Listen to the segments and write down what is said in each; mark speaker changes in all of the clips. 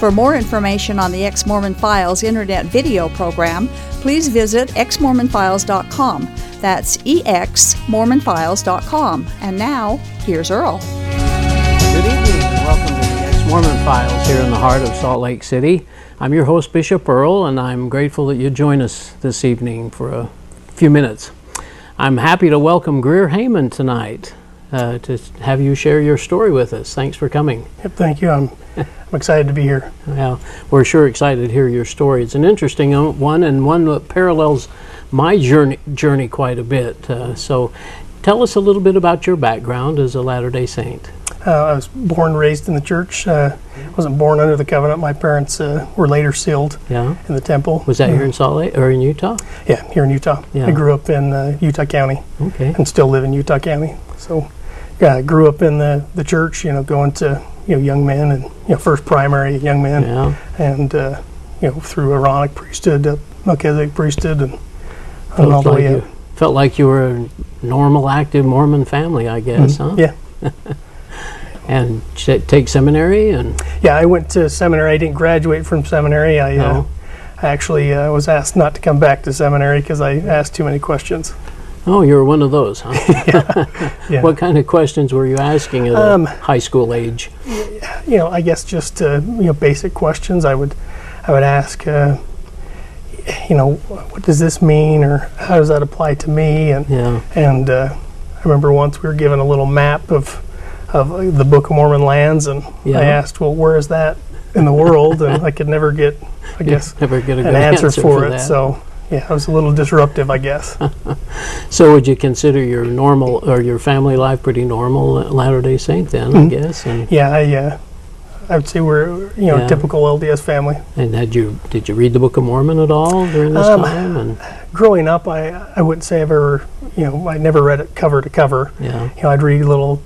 Speaker 1: For more information on the Ex Mormon Files internet video program, please visit exmormonfiles.com. That's exmormonfiles.com. And now, here's Earl.
Speaker 2: Good evening welcome to the Ex Mormon Files here in the heart of Salt Lake City. I'm your host, Bishop Earl, and I'm grateful that you join us this evening for a few minutes. I'm happy to welcome Greer Haymond tonight uh, to have you share your story with us. Thanks for coming.
Speaker 3: Yep, thank you. I'm, I'm excited to be here.
Speaker 2: Well, we're sure excited to hear your story. It's an interesting one and one that parallels my journey, journey quite a bit. Uh, so tell us a little bit about your background as a Latter day Saint.
Speaker 3: Uh, I was born and raised in the church. Uh, wasn't born under the covenant. My parents uh, were later sealed
Speaker 2: Yeah.
Speaker 3: in the temple.
Speaker 2: Was that here in Salt Lake or in Utah?
Speaker 3: Yeah, here in Utah.
Speaker 2: Yeah.
Speaker 3: I grew up in uh, Utah County
Speaker 2: Okay.
Speaker 3: and still live in Utah County. So, yeah, I grew up in the, the church. You know, going to you know young men and you know first primary young men,
Speaker 2: Yeah.
Speaker 3: and uh, you know through Aaronic priesthood, up Melchizedek priesthood, and, and
Speaker 2: Felt
Speaker 3: all the
Speaker 2: like,
Speaker 3: way
Speaker 2: you,
Speaker 3: up.
Speaker 2: felt like you were a normal, active Mormon family, I guess, huh?
Speaker 3: Yeah,
Speaker 2: And ch- take seminary and
Speaker 3: Yeah, I went to seminary. I didn't graduate from seminary. I, uh,
Speaker 2: Oh.
Speaker 3: I actually uh, was asked not to come back to seminary because I asked too many questions.
Speaker 2: Oh, you were one of those, huh?
Speaker 3: Yeah.
Speaker 2: What kind of questions were you asking at
Speaker 3: Um,
Speaker 2: a high school age?
Speaker 3: you know, I guess just uh, you know basic questions. I would I would ask, uh, you know, what does this mean, or how does that apply to me? And
Speaker 2: Yeah.
Speaker 3: and uh, I remember once we were given a little map of of uh, the Book of Mormon lands, and
Speaker 2: Yeah.
Speaker 3: I asked, well, where is that in the world? and I could never get, I guess,
Speaker 2: Never get a good
Speaker 3: an answer, for, it.
Speaker 2: that.
Speaker 3: So yeah, it was a little disruptive, I guess.
Speaker 2: So would you consider your normal or your family life pretty normal Latter Day Saint then? I
Speaker 3: Mhm.
Speaker 2: guess. And,
Speaker 3: Yeah, I, uh, I would say we're you know
Speaker 2: Yeah.
Speaker 3: typical LDS family.
Speaker 2: and had you did you read the Book of Mormon at all during this
Speaker 3: Um,
Speaker 2: time? And
Speaker 3: Growing up, I I wouldn't say I've ever you know I never read it cover to cover.
Speaker 2: yeah,
Speaker 3: You know, I'd read little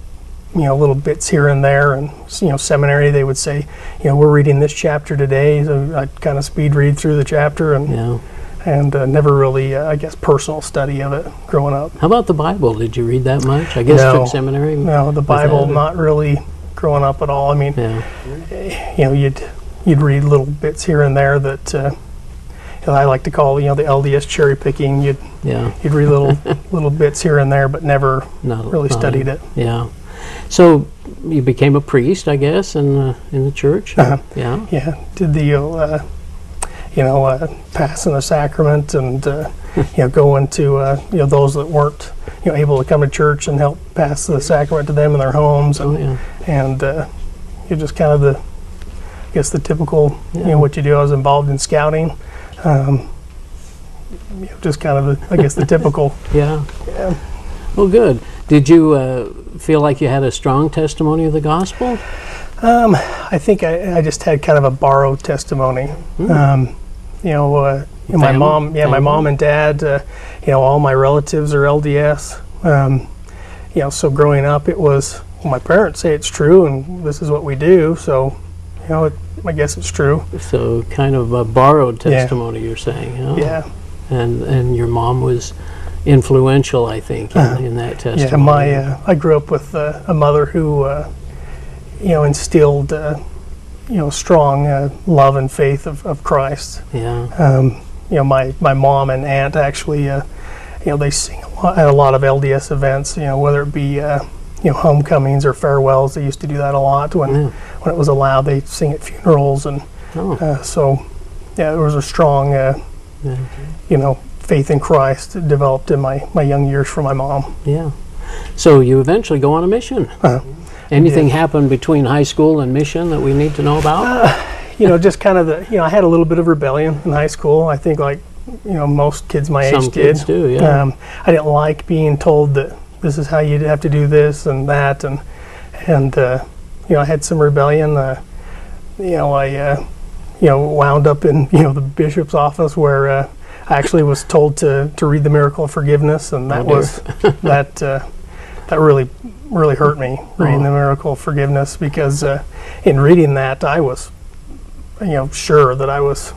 Speaker 3: you know little bits here and there, and you know seminary they would say you know we're reading this chapter today, so I'd kind of speed read through the chapter and
Speaker 2: yeah.
Speaker 3: And uh, never really uh, I guess personal study of it growing up.
Speaker 2: How about the Bible? Did you read that much? I guess
Speaker 3: No.
Speaker 2: seminary.
Speaker 3: No, the Bible not really growing up at all. I mean.
Speaker 2: Yeah,
Speaker 3: you know, you'd you'd read little bits here and there that uh, I like to call you know the LDS cherry picking. You'd
Speaker 2: yeah.
Speaker 3: you'd read little little bits here and there, but never
Speaker 2: Not
Speaker 3: really studied it.
Speaker 2: Yeah. So you became a priest, I guess, in the, in the church.
Speaker 3: Uh-huh.
Speaker 2: Yeah.
Speaker 3: Yeah, did the uh, you know uh, passing the sacrament and uh, you know going to uh, you know those that weren't you know able to come to church and help pass the sacrament to them in their homes
Speaker 2: Oh
Speaker 3: and
Speaker 2: yeah.
Speaker 3: and uh, you just kind of the I guess the typical you know what you do. I was involved in scouting. Um, you know, just kind of the, I guess the typical.
Speaker 2: Yeah.
Speaker 3: Yeah.
Speaker 2: Well, good. Did you uh, feel like you had a strong testimony of the gospel?
Speaker 3: Um, I think I, I just had kind of a borrowed testimony. Um, you know, uh, you know, my mom, yeah, my mom and dad, uh, you know, all my relatives are LDS. Um, you know, so growing up, it was well, my parents say it's true, and this is what we do. So, you know, it, I guess it's true.
Speaker 2: So kind of a borrowed
Speaker 3: Yeah.
Speaker 2: testimony, you're saying. huh?
Speaker 3: Yeah,
Speaker 2: And and your mom was influential, I think, in,
Speaker 3: Uh-huh.
Speaker 2: in that testimony.
Speaker 3: yeah. My uh, I grew up with uh, a mother who, uh, you know, instilled, uh, you know, strong uh, love and faith of, of Christ.
Speaker 2: yeah.
Speaker 3: um, you know, my, my mom and aunt actually, uh, you know, they sing a lot, at a lot of LDS events, you know, whether it be, uh, you know, homecomings or farewells. They used to do that a lot when,
Speaker 2: Yeah.
Speaker 3: when it was allowed. They sing at funerals. And
Speaker 2: Oh,
Speaker 3: uh, so, yeah, there was a strong, uh,
Speaker 2: Yeah.
Speaker 3: you know, faith in Christ developed in my, my young years from my mom.
Speaker 2: yeah. So you eventually go on a mission.
Speaker 3: Uh,
Speaker 2: Anything happen between high school and mission that we need to know about?
Speaker 3: you know, just kind of the, you know, I had a little bit of rebellion in high school. I think like, you know, most kids my
Speaker 2: Some
Speaker 3: age
Speaker 2: kids
Speaker 3: did.
Speaker 2: do, yeah.
Speaker 3: Um, I didn't like being told that this is how you have to do this and that, and and uh, you know, I had some rebellion. Uh, you know, I uh, you know wound up in you know the bishop's office where uh, I actually was told to, to read the Miracle of Forgiveness, and that
Speaker 2: Oh,
Speaker 3: was that uh, that really really hurt me reading
Speaker 2: Oh.
Speaker 3: the Miracle of Forgiveness because uh, in reading that I was you know sure that I was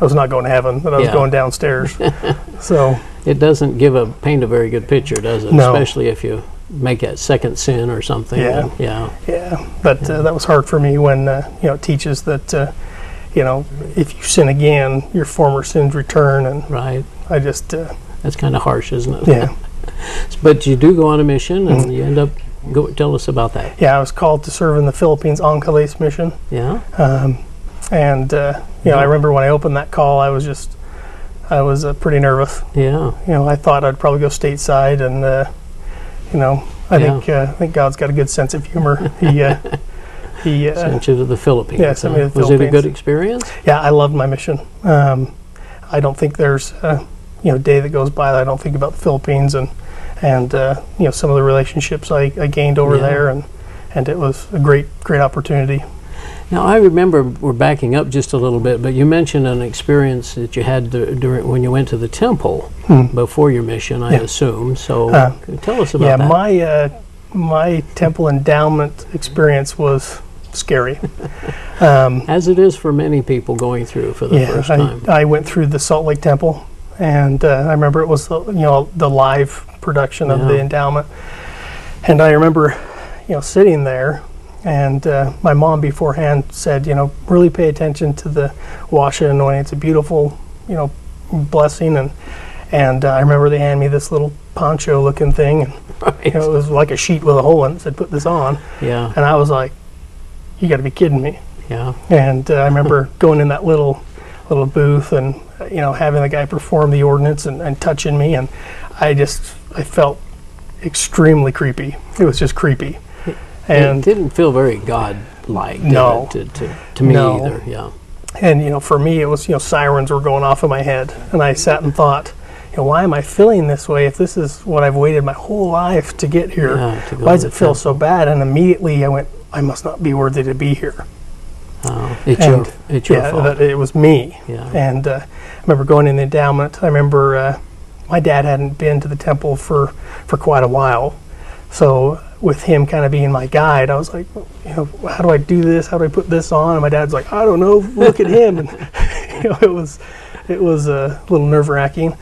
Speaker 3: I was not going to heaven that I was
Speaker 2: Yeah.
Speaker 3: going downstairs. so
Speaker 2: It doesn't give a paint a very good picture, does it?
Speaker 3: No.
Speaker 2: Especially if you make that second sin or something.
Speaker 3: Yeah.
Speaker 2: and- yeah.
Speaker 3: yeah, but uh, that was hard for me when uh, you know it teaches that uh, you know if you sin again, your former sins return, and
Speaker 2: Right.
Speaker 3: I just uh,
Speaker 2: That's kind of harsh, isn't it?
Speaker 3: yeah.
Speaker 2: But you do go on a mission,
Speaker 3: Mm-hmm.
Speaker 2: and you end up. Go tell us about that.
Speaker 3: Yeah, I was called to serve in the Philippines Angeles mission.
Speaker 2: Yeah.
Speaker 3: Um, and uh, you know, I remember when I opened that call, I was just, I was uh, pretty nervous.
Speaker 2: Yeah.
Speaker 3: You know, I thought I'd probably go stateside, and uh, you know, I
Speaker 2: Yeah.
Speaker 3: think uh, I think God's got a good sense of humor. He uh, he uh,
Speaker 2: Sent you to the Philippines.
Speaker 3: yeah, sent me to the
Speaker 2: Was it a good experience?
Speaker 3: yeah, I loved my mission. Um, I don't think there's uh, you know day that goes by that I don't think about the Philippines and and uh, you know some of the relationships I, I gained over
Speaker 2: Yeah.
Speaker 3: there, and and it was a great great opportunity.
Speaker 2: Now I remember we're backing up just a little bit, but you mentioned an experience that you had dur- during when you went to the temple before your mission, I
Speaker 3: Hmm. Yeah.
Speaker 2: assume. So
Speaker 3: Uh,
Speaker 2: tell us about that.
Speaker 3: yeah,
Speaker 2: that.
Speaker 3: my uh, my temple endowment experience was scary. Um,
Speaker 2: As it is for many people going through for the
Speaker 3: yeah,
Speaker 2: first
Speaker 3: I,
Speaker 2: time.
Speaker 3: I went through the Salt Lake Temple, and uh, I remember it was the, you know the live production of the endowment, and I remember you know sitting there. And uh, my mom beforehand said, you know, really pay attention to the wash and anointing. It's a beautiful, you know, blessing. And and uh, I remember they handed me this little poncho-looking thing, and
Speaker 2: right.
Speaker 3: you know, it was like a sheet with a hole in it. Said, "Put this on,"
Speaker 2: yeah.
Speaker 3: and I was like, "You got to be kidding me!"
Speaker 2: Yeah.
Speaker 3: And uh, I remember going in that little little booth and you know having the guy perform the ordinance and, and touching me, and I just I felt extremely creepy. It was just creepy,
Speaker 2: it
Speaker 3: and
Speaker 2: didn't feel very God-like.
Speaker 3: No.
Speaker 2: to, to, to me
Speaker 3: No.
Speaker 2: either. Yeah.
Speaker 3: and you know for me it was you know sirens were going off in my head, and I sat and thought. You know, why am I feeling this way if this is what I've waited my whole life to get here?
Speaker 2: Yeah, to
Speaker 3: why does it feel so bad? And immediately I went, I must not be worthy to be here.
Speaker 2: Oh, it's
Speaker 3: And,
Speaker 2: your it's your
Speaker 3: yeah,
Speaker 2: fault.
Speaker 3: that it was me.
Speaker 2: Yeah.
Speaker 3: And uh, I remember going in the endowment. I remember uh, my dad hadn't been to the temple for, for quite a while. So with him kind of being my guide, I was like, you know, how do I do this? How do I put this on? And my dad's like, I don't know. Look at him. And you know, it was it was a little nerve wracking.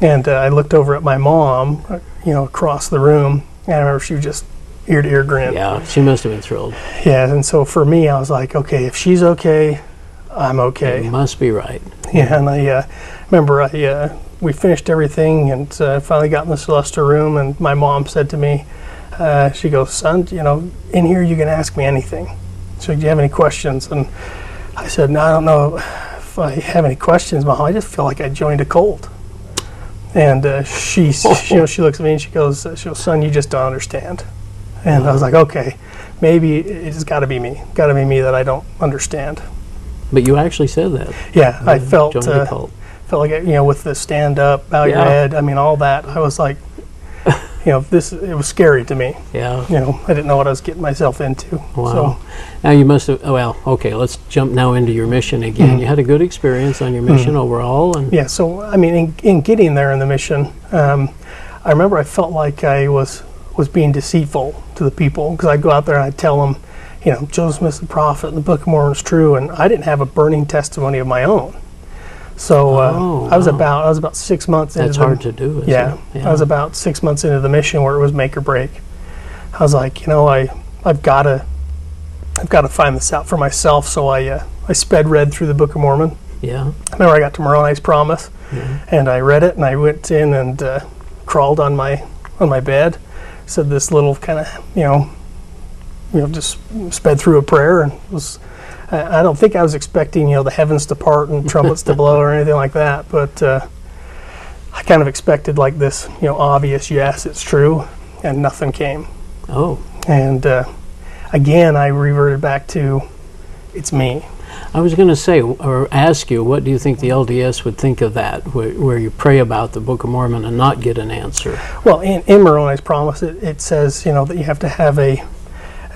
Speaker 3: And uh, I looked over at my mom, uh, you know, across the room, and I remember she was just ear to ear grin.
Speaker 2: yeah, she must have been thrilled.
Speaker 3: Yeah, and so for me, I was like, okay, if she's okay, I'm okay.
Speaker 2: It must be right.
Speaker 3: Yeah, and I uh, remember I uh, we finished everything and uh, finally got in the Celestial room, and my mom said to me, uh, she goes, "Son, you know, in here you can ask me anything. So do you have any questions?" And I said, "No, I don't know if I have any questions, Mom. I just feel like I joined a cult." And uh, she, she, you know, she looks at me and she goes, "She goes, son, you just don't understand." And I was like, "Okay, maybe it's got to be me. Got to be me that I don't understand."
Speaker 2: But you actually said that.
Speaker 3: Yeah, I felt uh, felt like you know with the stand up, bow your head. I mean, all that. I was like, you know, this it was scary to me.
Speaker 2: Yeah.
Speaker 3: You know, I didn't know what I was getting myself into.
Speaker 2: Wow.
Speaker 3: So
Speaker 2: Now you must have. Well, okay. Let's jump now into your mission again. You had a good experience on your mission overall, and
Speaker 3: Mm-hmm. yeah, so I mean, in, in getting there in the mission, um, I remember I felt like I was was being deceitful to the people because I'd go out there and I'd tell them, you know, Joseph Smith the prophet and the Book of Mormon is true, and I didn't have a burning testimony of my own. So uh,
Speaker 2: Oh,
Speaker 3: I was
Speaker 2: wow.
Speaker 3: about I was about six months
Speaker 2: that's
Speaker 3: into the,
Speaker 2: hard to do.
Speaker 3: Yeah,
Speaker 2: it?
Speaker 3: I was about six months into the mission where it was make or break. I was like, you know, I I've got to I've got to find this out for myself. So I uh, I sped read through the Book of Mormon.
Speaker 2: Yeah.
Speaker 3: I remember I got to Moroni's Promise, and I read it, and I went in and uh, crawled on my on my bed, said this little kind of you know, you know, just sped through a prayer, and was. I I don't think I was expecting you know the heavens to part and trumpets to blow or anything like that, but uh, I kind of expected like this you know obvious yes it's true, and nothing came,
Speaker 2: Oh,
Speaker 3: and uh, again I reverted back to it's me.
Speaker 2: I was going to say or ask you, what do you think the LDS would think of that, where, where you pray about the Book of Mormon and not get an answer?
Speaker 3: Well, in, in Moroni's promise, it, it says, you know, that you have to have a,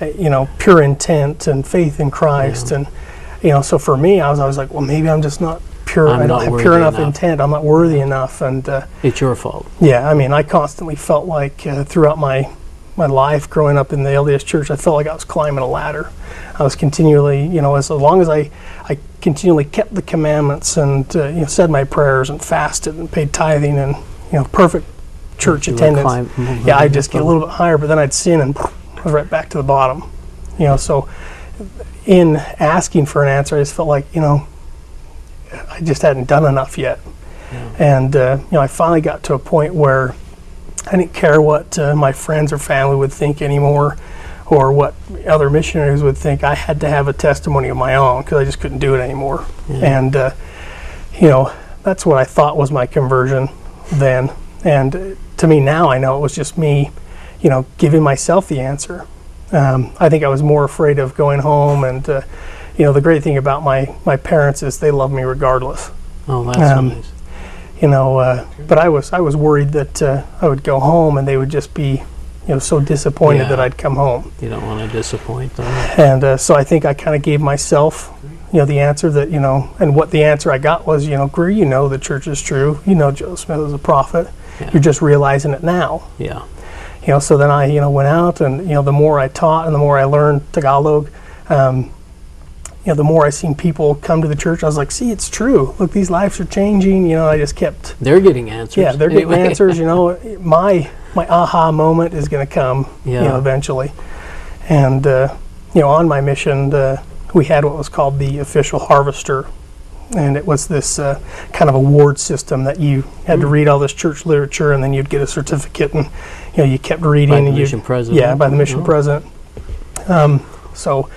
Speaker 3: a, you know, pure intent and faith in Christ. And, you know, so for me, I was always like, well, maybe I'm just not pure.
Speaker 2: I'm
Speaker 3: I don't have pure enough
Speaker 2: enough.
Speaker 3: intent. I'm not worthy enough, and uh,
Speaker 2: It's your fault.
Speaker 3: yeah, I mean, I constantly felt like uh, throughout my my life growing up in the LDS church, I felt like I was climbing a ladder. I was continually, you know, as long as I I continually kept the commandments and uh, you know said my prayers and fasted and paid tithing and you know perfect church
Speaker 2: You
Speaker 3: attendance.
Speaker 2: climb- moving
Speaker 3: yeah, I'd just get a little bit higher, but then I'd sin and I was right back to the bottom. You know, so in asking for an answer, I just felt like you know I just hadn't done enough yet. And uh, you know, I finally got to a point where I didn't care what uh, my friends or family would think anymore, or what other missionaries would think. I had to have a testimony of my own because I just couldn't do it anymore. And uh, you know, that's what I thought was my conversion then. And uh, to me now, I know it was just me, you know, giving myself the answer. Um, I think I was more afraid of going home, and uh, you know, the great thing about my my parents is they love me regardless
Speaker 2: Oh, that's
Speaker 3: Um,
Speaker 2: nice.
Speaker 3: You know. Uh, but I was I was worried that uh, I would go home and they would just be, you know, so disappointed
Speaker 2: Yeah.
Speaker 3: that I'd come home.
Speaker 2: You don't want to disappoint them.
Speaker 3: And uh, so I think I kind of gave myself, you know, the answer that you know, and what the answer I got was, you know, Greer, you know, the church is true. You know, Joe Smith is a prophet.
Speaker 2: Yeah.
Speaker 3: You're just realizing it now.
Speaker 2: Yeah.
Speaker 3: You know, so then I, you know, went out and you know, the more I taught and the more I learned Tagalog. Um, you know, the more I seen people come to the church, I was like, "See, it's true. Look, these lives are changing." You know, I just kept
Speaker 2: They're getting answers.
Speaker 3: yeah, they're getting answers. You know, my my aha moment is going to come. You
Speaker 2: Yeah.
Speaker 3: know, eventually. And uh, you know, on my mission, uh, we had what was called the official harvester, and it was this uh, kind of award system that you had to
Speaker 2: Hmm.
Speaker 3: read all this church literature, and then you'd get a certificate, and you know, you kept reading.
Speaker 2: By the
Speaker 3: and you
Speaker 2: mission president?
Speaker 3: Yeah, by the mission
Speaker 2: Oh.
Speaker 3: president. Um, so.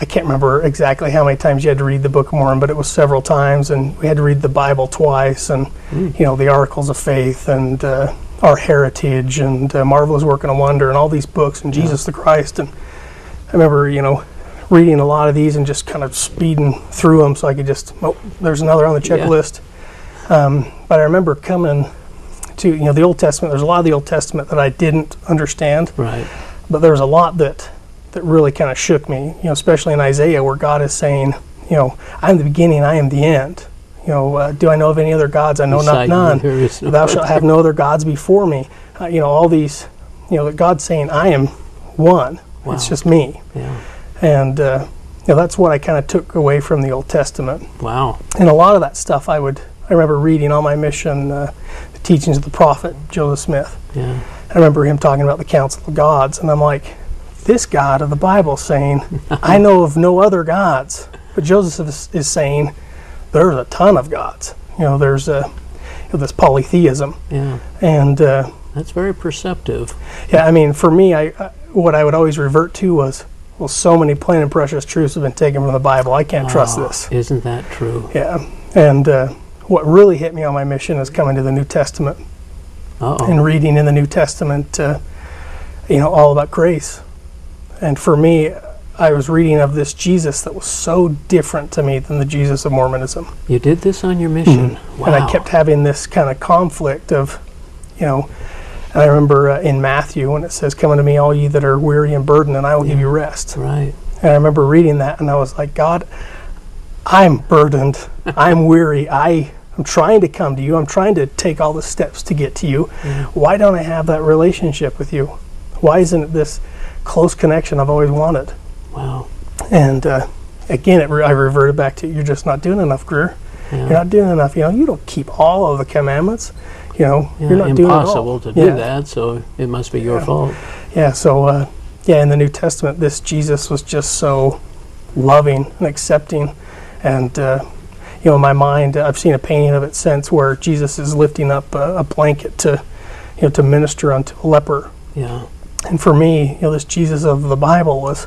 Speaker 3: I can't remember exactly how many times you had to read the Book of Mormon, but it was several times, and we had to read the Bible twice, and you know the Articles of Faith, and uh, Our Heritage, and uh, Marvelous Work and a Wonder, and all these books, and Jesus the Christ. And I remember, you know, reading a lot of these and just kind of speeding through them, so I could just oh, there's another on the
Speaker 2: Yeah.
Speaker 3: checklist. Um, but I remember coming to you know the Old Testament. There's a lot of the Old Testament that I didn't understand
Speaker 2: Right.
Speaker 3: but there was a lot that that really kind of shook me you know especially in isaiah where god is saying you know i'm the beginning i am the end. You know uh, do i know of any other gods? I know not
Speaker 2: Beside
Speaker 3: none.
Speaker 2: no
Speaker 3: thou shalt have no other gods before me. Uh, you know all these you know that god's saying i am one.
Speaker 2: Wow.
Speaker 3: it's just me.
Speaker 2: Yeah.
Speaker 3: and uh, you know that's what i kind of took away from the old testament.
Speaker 2: Wow.
Speaker 3: and a lot of that stuff i would i remember reading on my mission uh, the teachings of the prophet joseph smith.
Speaker 2: Yeah.
Speaker 3: I remember him talking about the council of gods, and I'm like, this God of the Bible saying, I know of no other gods. But Joseph is, is saying, there's a ton of gods. You know, there's a, you know, this polytheism.
Speaker 2: Yeah.
Speaker 3: And uh,
Speaker 2: That's very perceptive.
Speaker 3: yeah, I mean, for me, I, I what I would always revert to was, well, so many plain and precious truths have been taken from the Bible. I can't trust
Speaker 2: Oh,
Speaker 3: this.
Speaker 2: Isn't that true?
Speaker 3: Yeah. And uh, what really hit me on my mission is coming to the New Testament
Speaker 2: Uh
Speaker 3: and
Speaker 2: oh.
Speaker 3: reading in the New Testament, uh, you know, all about grace. And for me, I was reading of this Jesus that was so different to me than the Jesus of Mormonism.
Speaker 2: You did this on your mission.
Speaker 3: Mm-hmm. And I kept having this kind of conflict of, you know, and I remember uh, in Matthew when it says, Come unto me, all ye that are weary and burdened, and I will give you rest.
Speaker 2: Right.
Speaker 3: And I remember reading that, and I was like, God, I'm burdened. I'm weary. I am trying to come to you. I'm trying to take all the steps to get to you. Why don't I have that relationship with you? Why isn't it this close connection I've always wanted?
Speaker 2: Wow.
Speaker 3: And uh, again, it re- I reverted back to you're just not doing enough, Greer.
Speaker 2: Yeah.
Speaker 3: You're not doing enough. You know, you don't keep all of the commandments. You know,
Speaker 2: Yeah,
Speaker 3: you're not
Speaker 2: impossible to do
Speaker 3: Yeah.
Speaker 2: that, so it must be your fault.
Speaker 3: Yeah, so uh, yeah, in the New Testament, this Jesus was just so loving and accepting, and uh, you know, in my mind, I've seen a painting of it since where Jesus is lifting up a, a blanket to, you know, to minister unto a leper.
Speaker 2: Yeah.
Speaker 3: And for me, you know, this Jesus of the Bible was,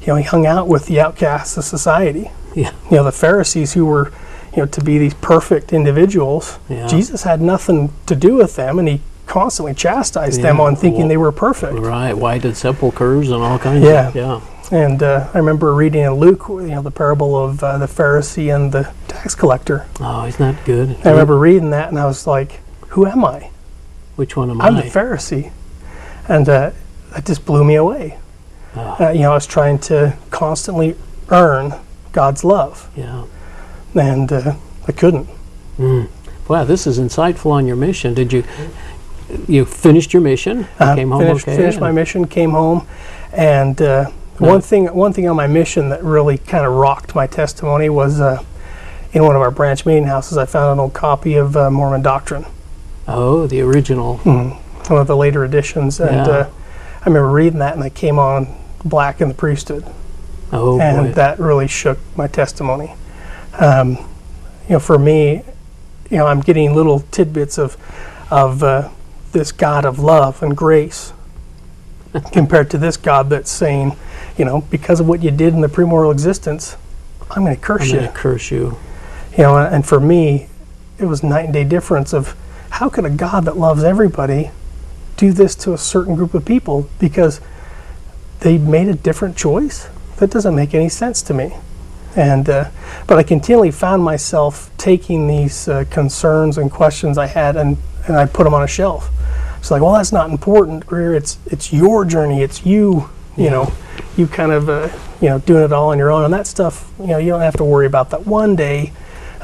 Speaker 3: you know, he hung out with the outcasts of society.
Speaker 2: Yeah.
Speaker 3: You know, the Pharisees who were, you know, to be these perfect individuals.
Speaker 2: Yeah.
Speaker 3: Jesus had nothing to do with them, and he constantly chastised them on thinking
Speaker 2: well,
Speaker 3: they were perfect.
Speaker 2: Right. Why Whited sepulchres and all kinds
Speaker 3: Yeah.
Speaker 2: of Yeah.
Speaker 3: And uh, I remember reading in Luke, you know, the parable of uh, the Pharisee and the tax collector.
Speaker 2: Oh, isn't that good?
Speaker 3: I remember reading that, and I was like, "Who am I?
Speaker 2: Which one am
Speaker 3: I'm
Speaker 2: I?
Speaker 3: the Pharisee," and uh, that just blew me away.
Speaker 2: Ah.
Speaker 3: Uh, you know, I was trying to constantly earn God's love,
Speaker 2: yeah.
Speaker 3: and uh, I couldn't.
Speaker 2: Wow, this is insightful on your mission. Did you you finished your mission?
Speaker 3: Uh,
Speaker 2: came home
Speaker 3: finished,
Speaker 2: okay.
Speaker 3: finished my mission, came home, and uh, one thing one thing on my mission that really kind of rocked my testimony was uh, in one of our branch meeting houses. I found an old copy of uh, Mormon Doctrine,
Speaker 2: Oh, the original.
Speaker 3: one of the later editions, and
Speaker 2: Yeah.
Speaker 3: I remember reading that, and I came on Black in the Priesthood,
Speaker 2: Oh
Speaker 3: and
Speaker 2: boy.
Speaker 3: that really shook my testimony. Um, you know, for me, you know, I'm getting little tidbits of of uh, this God of love and grace compared to this God that's saying, you know, because of what you did in the premortal existence, I'm going to curse
Speaker 2: I'm
Speaker 3: you.
Speaker 2: going to curse you.
Speaker 3: You know, and for me, it was night and day difference of how could a God that loves everybody do this to a certain group of people because they made a different choice? That doesn't make any sense to me. And uh, but I continually found myself taking these uh, concerns and questions I had and and I put them on a shelf. It's like, well, that's not important, Greer. It's it's your journey. It's you. You know, you kind of uh, you know doing it all on your own, and that stuff. You know, you don't have to worry about that. One day,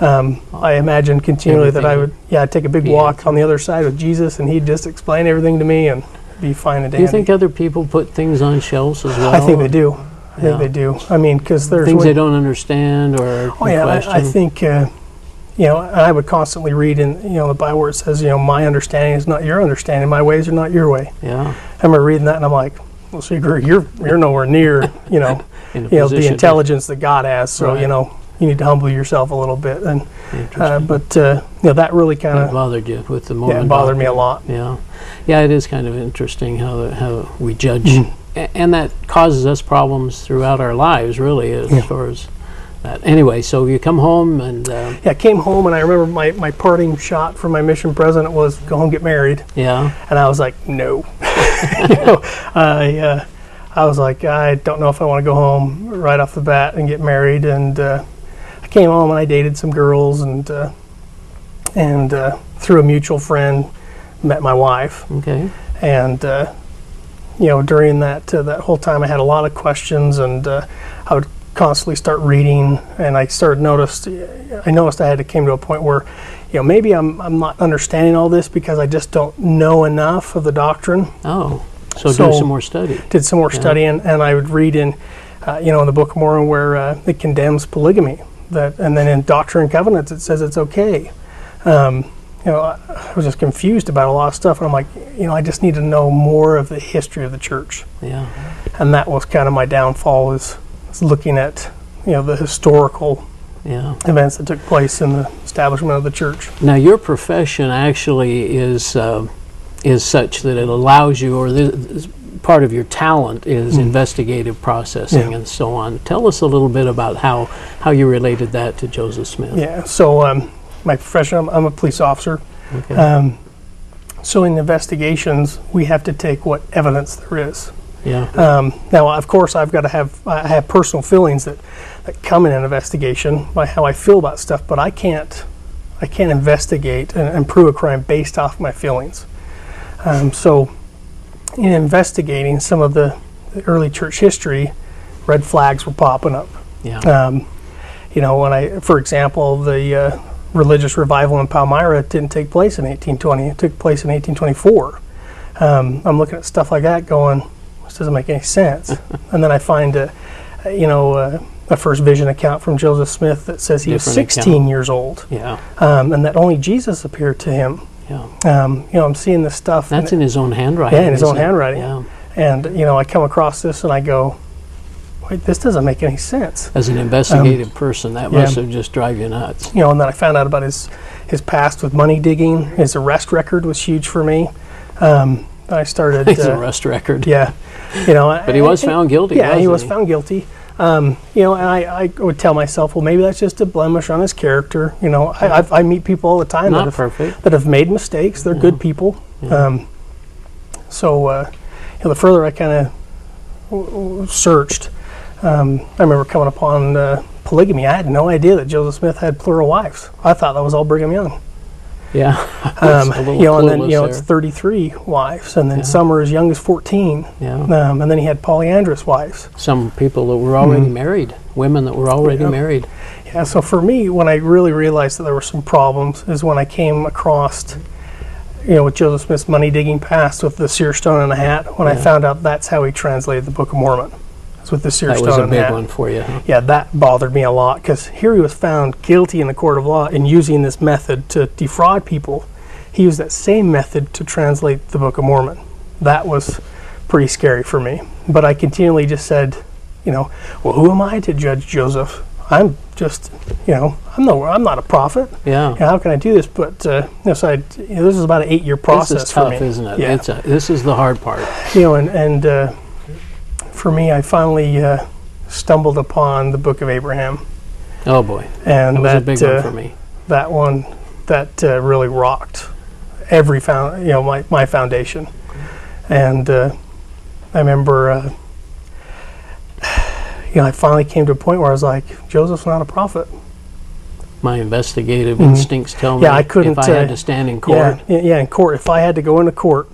Speaker 3: um, I imagine continually that I would, yeah, I'd take a big
Speaker 2: be
Speaker 3: walk on the other side with Jesus, and he'd just explain everything to me and be fine and
Speaker 2: Do you think other people put things on shelves as well?
Speaker 3: I think they do. I think
Speaker 2: Yeah.
Speaker 3: they do. I mean, because there's
Speaker 2: Things they don't understand or
Speaker 3: Oh yeah. I, I think uh, you know. I would constantly read in you know the Bible where it says you know my understanding is not your understanding, my ways are not your way.
Speaker 2: yeah.
Speaker 3: I remember reading that and I'm like, well, see, Greer, you're you're nowhere near you know you know the intelligence that God has. So
Speaker 2: Right.
Speaker 3: you know you need to humble yourself a little bit. And uh, but uh, you know that really kind of
Speaker 2: bothered you with the
Speaker 3: yeah it bothered me a lot.
Speaker 2: Yeah, yeah, it is kind of interesting how the, how we judge,
Speaker 3: Mm-hmm.
Speaker 2: A- and that causes us problems throughout our lives, really, as
Speaker 3: Yeah.
Speaker 2: far as that. Anyway, so you come home and uh,
Speaker 3: Yeah, I came home and I remember my, my parting shot from my mission president was go home get married.
Speaker 2: yeah,
Speaker 3: And I was like, no. you know, I, uh, I was like, I don't know if I want to go home right off the bat and get married. And uh, I came home and I dated some girls and uh, and uh, through a mutual friend met my wife.
Speaker 2: okay,
Speaker 3: And uh, you know, during that uh, that whole time, I had a lot of questions, and uh, I would constantly start reading, and I started noticed. I noticed I had to came to a point where, you know, maybe I'm I'm not understanding all this because I just don't know enough of the doctrine.
Speaker 2: oh, so,
Speaker 3: So-
Speaker 2: do some more study.
Speaker 3: Did some more
Speaker 2: Yeah.
Speaker 3: studying, and I would read in, uh, you know, in the Book of Mormon where uh, it condemns polygamy. That, and then in Doctrine and Covenants it says it's okay. Um, you know, I, I was just confused about a lot of stuff, and I'm like, you know, I just need to know more of the history of the church,
Speaker 2: Yeah,
Speaker 3: and that was kind of my downfall is, is looking at, you know, the historical
Speaker 2: yeah.
Speaker 3: events that took place in the establishment of the church.
Speaker 2: Now, your profession actually is uh, is such that it allows you, or this- part of your talent is investigative processing.
Speaker 3: Yeah.
Speaker 2: and so on. Tell us a little bit about how how you related that to Joseph Smith.
Speaker 3: Yeah. So um, my profession, I'm, I'm a police officer.
Speaker 2: Okay.
Speaker 3: Um, so in investigations, we have to take what evidence there is.
Speaker 2: yeah.
Speaker 3: Um, now, of course, I've got to have I have personal feelings that, that come in an investigation by how I feel about stuff, but I can't I can't investigate and, and prove a crime based off my feelings. Um, so, in investigating some of the, the early church history, red flags were popping up.
Speaker 2: Yeah.
Speaker 3: Um, you know, when I, for example, the uh, religious revival in Palmyra didn't take place in 1820; it took place in 1824. Um, I'm looking at stuff like that, going, "This doesn't make any sense." and then I find a, you know, uh, a first vision account from Joseph Smith that says he was 16
Speaker 2: account.
Speaker 3: years old,
Speaker 2: yeah.
Speaker 3: um, and that only Jesus appeared to him.
Speaker 2: Yeah.
Speaker 3: Um, you know, I'm seeing this stuff.
Speaker 2: That's in his own handwriting.
Speaker 3: Yeah, in his own
Speaker 2: it?
Speaker 3: handwriting.
Speaker 2: Yeah.
Speaker 3: and you know, I come across this and I go, "Wait, this doesn't make any sense."
Speaker 2: As an investigative person, that
Speaker 3: Um, yeah.
Speaker 2: must have just drive you nuts.
Speaker 3: you know, and then I found out about his his past with money digging. His arrest record was huge for me. Um, I started.
Speaker 2: His
Speaker 3: uh,
Speaker 2: arrest record.
Speaker 3: Yeah, you know.
Speaker 2: But he was found guilty.
Speaker 3: Yeah, he was found guilty. Um, you know, and I, I would tell myself, well, maybe that's just a blemish on his character. You know, I, I've, I meet people all the time
Speaker 2: Not
Speaker 3: that have,
Speaker 2: perfect.
Speaker 3: that have made mistakes. They're good people.
Speaker 2: Yeah.
Speaker 3: Um, so, uh, you know, the further I kind of w- w- searched, um, I remember coming upon uh, polygamy. I had no idea that Joseph Smith had plural wives. I thought that was all Brigham Young.
Speaker 2: Yeah.
Speaker 3: Um, you know, and then you know it's 33 wives, and then
Speaker 2: Yeah.
Speaker 3: some are as young as 14,
Speaker 2: Yeah.
Speaker 3: um, and then he had polyandrous wives.
Speaker 2: Some people that were already married, women that were already
Speaker 3: Mm-hmm. Yeah.
Speaker 2: married.
Speaker 3: Yeah, so for me, when I really realized that there were some problems, is when I came across, you know, with Joseph Smith's money digging past with the seer stone and the hat. When I found out that's how he translated the Book of Mormon, it's with the seer
Speaker 2: That was a big
Speaker 3: hat.
Speaker 2: one for you. Huh?
Speaker 3: Yeah, that bothered me a lot because here he was found guilty in the court of law in using this method to defraud people. He used that same method to translate the Book of Mormon. That was pretty scary for me. But I continually just said, you know, well, who am I to judge Joseph? I'm just, you know, I'm no, I'm not a prophet.
Speaker 2: Yeah.
Speaker 3: You know, how can I do this? But uh, you know, so I, you know, this is about an eight-year process
Speaker 2: this is tough,
Speaker 3: for me.
Speaker 2: isn't it?
Speaker 3: Yeah
Speaker 2: a, this is the hard part.
Speaker 3: you know, and, and uh, for me, I finally uh, stumbled upon the Book of Abraham,
Speaker 2: Oh boy,
Speaker 3: and
Speaker 2: that was a big
Speaker 3: uh,
Speaker 2: one for me.
Speaker 3: that one that uh, really rocked every found you know my, my foundation and uh, I remember uh, you know I finally came to a point where I was like Joseph's not a prophet
Speaker 2: My investigative
Speaker 3: Mhm.
Speaker 2: instincts tell me
Speaker 3: Yeah, I couldn't,
Speaker 2: if I had
Speaker 3: uh,
Speaker 2: to stand in court.
Speaker 3: yeah, yeah yeah in court if I had to go into court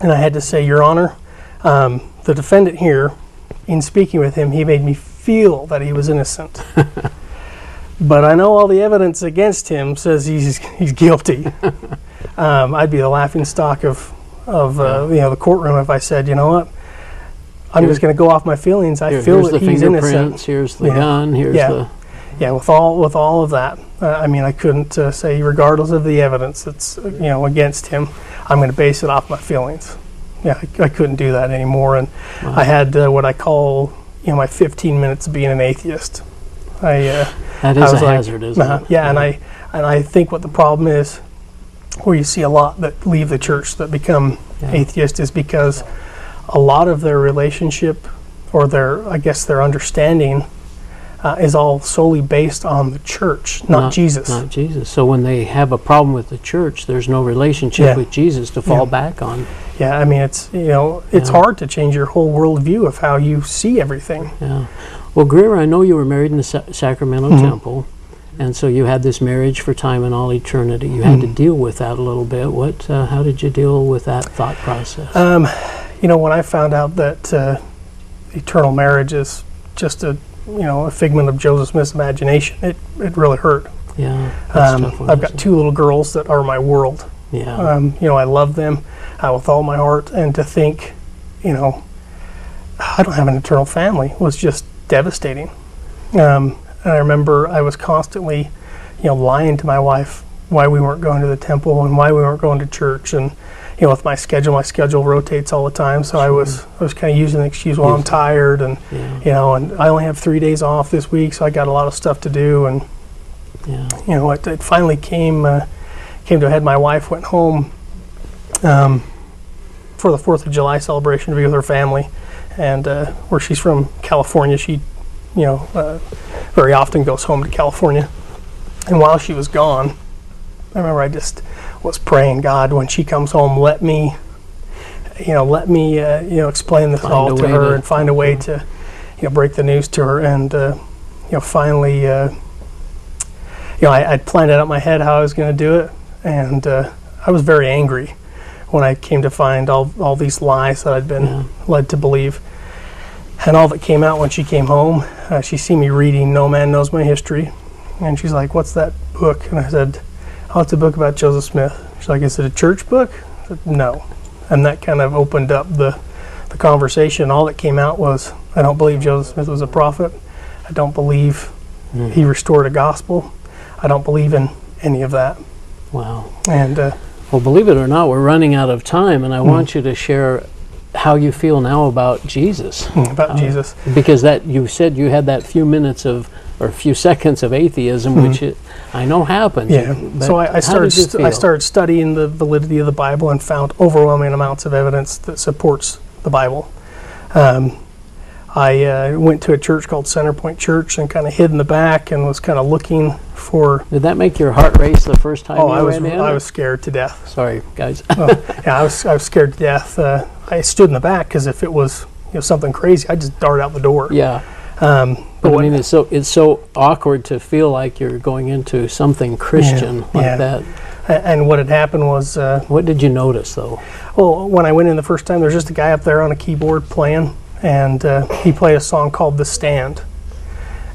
Speaker 3: and I had to say your honor um, the defendant here in speaking with him he made me feel that he was innocent but I know all the evidence against him says he's he's guilty. um, I'd be the laughing stock of of uh, you know the courtroom if I said, you know what, I'm
Speaker 2: Here-
Speaker 3: just going to go off my feelings. I
Speaker 2: Here-
Speaker 3: feel
Speaker 2: here's
Speaker 3: that
Speaker 2: the
Speaker 3: he's innocent.
Speaker 2: Here's the
Speaker 3: Yeah.
Speaker 2: gun. Here's
Speaker 3: Yeah.
Speaker 2: the
Speaker 3: Yeah, with all with all of that, uh, I mean, I couldn't uh, say, regardless of the evidence that's you know against him, I'm going to base it off my feelings. Yeah, I, I couldn't do that anymore, and I had uh, what I call you know my 15 minutes of being an atheist. I uh,
Speaker 2: that
Speaker 3: I
Speaker 2: is a
Speaker 3: like,
Speaker 2: hazard, isn't
Speaker 3: uh-huh.
Speaker 2: it?
Speaker 3: Yeah, and I and I think what the problem is, where you see a lot that leave the church that become
Speaker 2: Yeah.
Speaker 3: atheist, is because a lot of their relationship or their, I guess, their understanding uh, is all solely based on the church, not, Jesus.
Speaker 2: Not Jesus. So when they have a problem with the church, there's no relationship
Speaker 3: Yeah.
Speaker 2: with Jesus to fall
Speaker 3: Yeah.
Speaker 2: back on.
Speaker 3: Yeah, I mean, it's you know, it's
Speaker 2: Yeah.
Speaker 3: hard to change your whole worldview of how you see everything.
Speaker 2: Yeah. Well, Greer, I know you were married in the Sa- Sacramento
Speaker 3: Mm-hmm.
Speaker 2: Temple, and so you had this marriage for time and all eternity. You had to
Speaker 3: Mm-hmm.
Speaker 2: deal with that a little bit. What? Uh, how did you deal with that thought process?
Speaker 3: Um, you know, when I found out that uh, eternal marriage is just a you know a figment of Joseph Smith's imagination, it it really hurt.
Speaker 2: yeah.
Speaker 3: Um, I've got two little girls that are my world.
Speaker 2: Yeah.
Speaker 3: Um, you know, I love them uh, with all my heart, and to think, you know, I don't have an eternal family was just devastating. Um, and I remember I was constantly, you know, lying to my wife why we weren't going to the temple and why we weren't going to church, and you know, with my schedule, my schedule rotates all the time, so I was I was kind of using the excuse, well, I'm tired, and
Speaker 2: yeah.
Speaker 3: you know, and I only have three days off this week, so I got a lot of stuff to do, and
Speaker 2: Yeah.
Speaker 3: you know, it, it finally came uh, came to a head. My wife went home um, for the Fourth of July celebration to be with her family, and uh, where she's from, California, she, you know, uh, very often goes home to California. And while she was gone, I remember I just was praying, God, when she comes home, let me, you know, let me, uh, you know, explain this
Speaker 2: Find
Speaker 3: all to her
Speaker 2: to-
Speaker 3: and find a way to, you know, break the news to her. And, uh, you know, finally, uh, you know, I, I'd planned it out in my head how I was going to do it, and uh, I was very angry when I came to find all, all these lies that I'd been
Speaker 2: Yeah.
Speaker 3: led to believe. And all that came out when she came home, uh, she see me reading No Man Knows My History, and she's like, "What's that book?" And I said, "Oh, it's a book about Joseph Smith." She's like, "Is it a church book?" Said, "No," and that kind of opened up the the conversation. All that came out was, "I don't believe Joseph Smith was a prophet. I don't believe
Speaker 2: Mm.
Speaker 3: he restored a gospel. I don't believe in any of that."
Speaker 2: Wow.
Speaker 3: And uh,
Speaker 2: Well, believe it or not, we're running out of time, and I
Speaker 3: Hmm.
Speaker 2: want you to share how you feel now about Jesus,
Speaker 3: about
Speaker 2: Oh.
Speaker 3: Jesus,
Speaker 2: because that you said you had that few minutes of or a few seconds of atheism, which it, I know happens.
Speaker 3: Hmm. yeah. So I, I started st- I started studying the validity of the Bible and found overwhelming amounts of evidence that supports the Bible. Um, I uh, went to a church called Centerpoint Church and kind of hid in the back and was kind of looking for.
Speaker 2: Did that make your heart race the first time
Speaker 3: Oh,
Speaker 2: you
Speaker 3: I was
Speaker 2: went in?
Speaker 3: I was scared to death.
Speaker 2: Sorry, guys.
Speaker 3: Oh, yeah, I was I was scared to death. Uh, I stood in the back because if it was you know something crazy, I'd just dart out the door.
Speaker 2: yeah,
Speaker 3: Um,
Speaker 2: but I mean, it's so it's so awkward to feel like you're going into something Christian like
Speaker 3: yeah.
Speaker 2: that.
Speaker 3: a- and what had happened was. Uh,
Speaker 2: What did you notice though?
Speaker 3: Well, when I went in the first time, there was just a guy up there on a keyboard playing, and uh, he played a song called "The Stand,"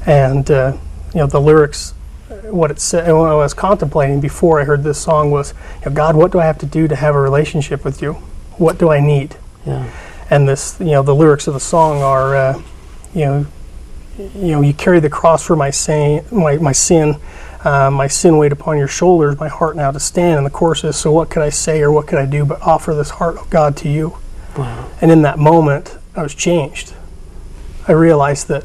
Speaker 3: and uh, you know, the lyrics, uh, what it said, and what I was contemplating before I heard this song was, you know, God, what do I have to do to have a relationship with you? What do I need?
Speaker 2: Yeah.
Speaker 3: And this, you know, the lyrics of the song are, uh, you know, you know, you carry the cross for my sin, my, my sin, uh, my sin weighed upon your shoulders, my heart now to stand. And the chorus is, so what could I say or what could I do but offer this heart of God to you?
Speaker 2: Wow.
Speaker 3: And in that moment, I was changed. I realized that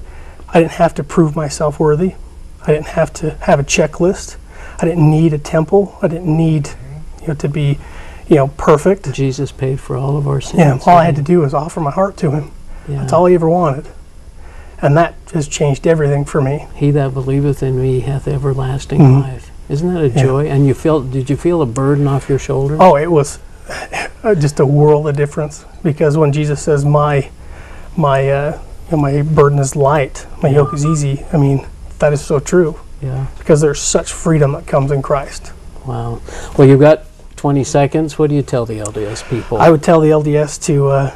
Speaker 3: I didn't have to prove myself worthy. I didn't have to have a checklist. I didn't need a temple. I didn't need, you know, to be, you know, perfect.
Speaker 2: Jesus paid for all of our sins.
Speaker 3: Yeah, all I had to do was offer my heart to Him.
Speaker 2: Yeah.
Speaker 3: That's all He ever wanted. And that has changed everything for me.
Speaker 2: He that believeth in me hath everlasting
Speaker 3: Mhm.
Speaker 2: life. Isn't that a
Speaker 3: Yeah.
Speaker 2: joy? And you felt? Did you feel a burden off your shoulder?
Speaker 3: Oh, it was uh, just a world of difference because when Jesus says, "My, my, uh, my burden is light, my yoke is easy," I mean that is so true
Speaker 2: Yeah.
Speaker 3: because there's such freedom that comes in Christ.
Speaker 2: Wow. Well, you've got 20 seconds. What do you tell the LDS people?
Speaker 3: I would tell the LDS to, uh,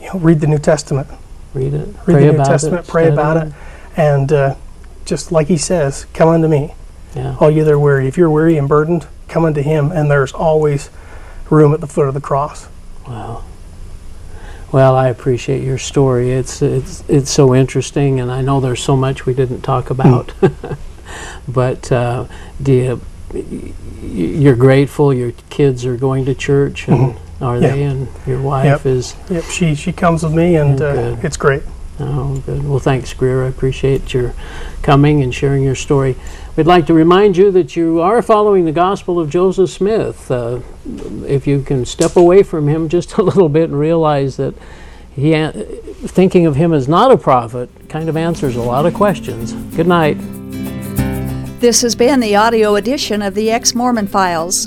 Speaker 3: you know, read the New Testament,
Speaker 2: read it.
Speaker 3: read
Speaker 2: pray
Speaker 3: the New
Speaker 2: about
Speaker 3: Testament,
Speaker 2: it,
Speaker 3: pray about it, and uh, just like He says, "Come unto me,
Speaker 2: Yeah.
Speaker 3: all you that are weary." If you're weary and burdened, come unto Him, and there's always room at the foot of the cross.
Speaker 2: Wow. Well, I appreciate your story. It's it's it's so interesting, and I know there's so much we didn't talk about. but uh, do you, you're grateful your kids are going to church, and are.
Speaker 3: Yeah.
Speaker 2: they? And your wife
Speaker 3: Yep.
Speaker 2: is.
Speaker 3: Yep, she she comes with me, and
Speaker 2: Yeah,
Speaker 3: uh, it's great.
Speaker 2: Oh, good. Well, thanks, Greer. I appreciate your coming and sharing your story. We'd like to remind you that you are following the gospel of Joseph Smith. Uh, if you can step away from him just a little bit and realize that he, thinking of him as not a prophet, kind of answers a lot of questions. Good night.
Speaker 1: This has been the audio edition of the Ex Mormon Files.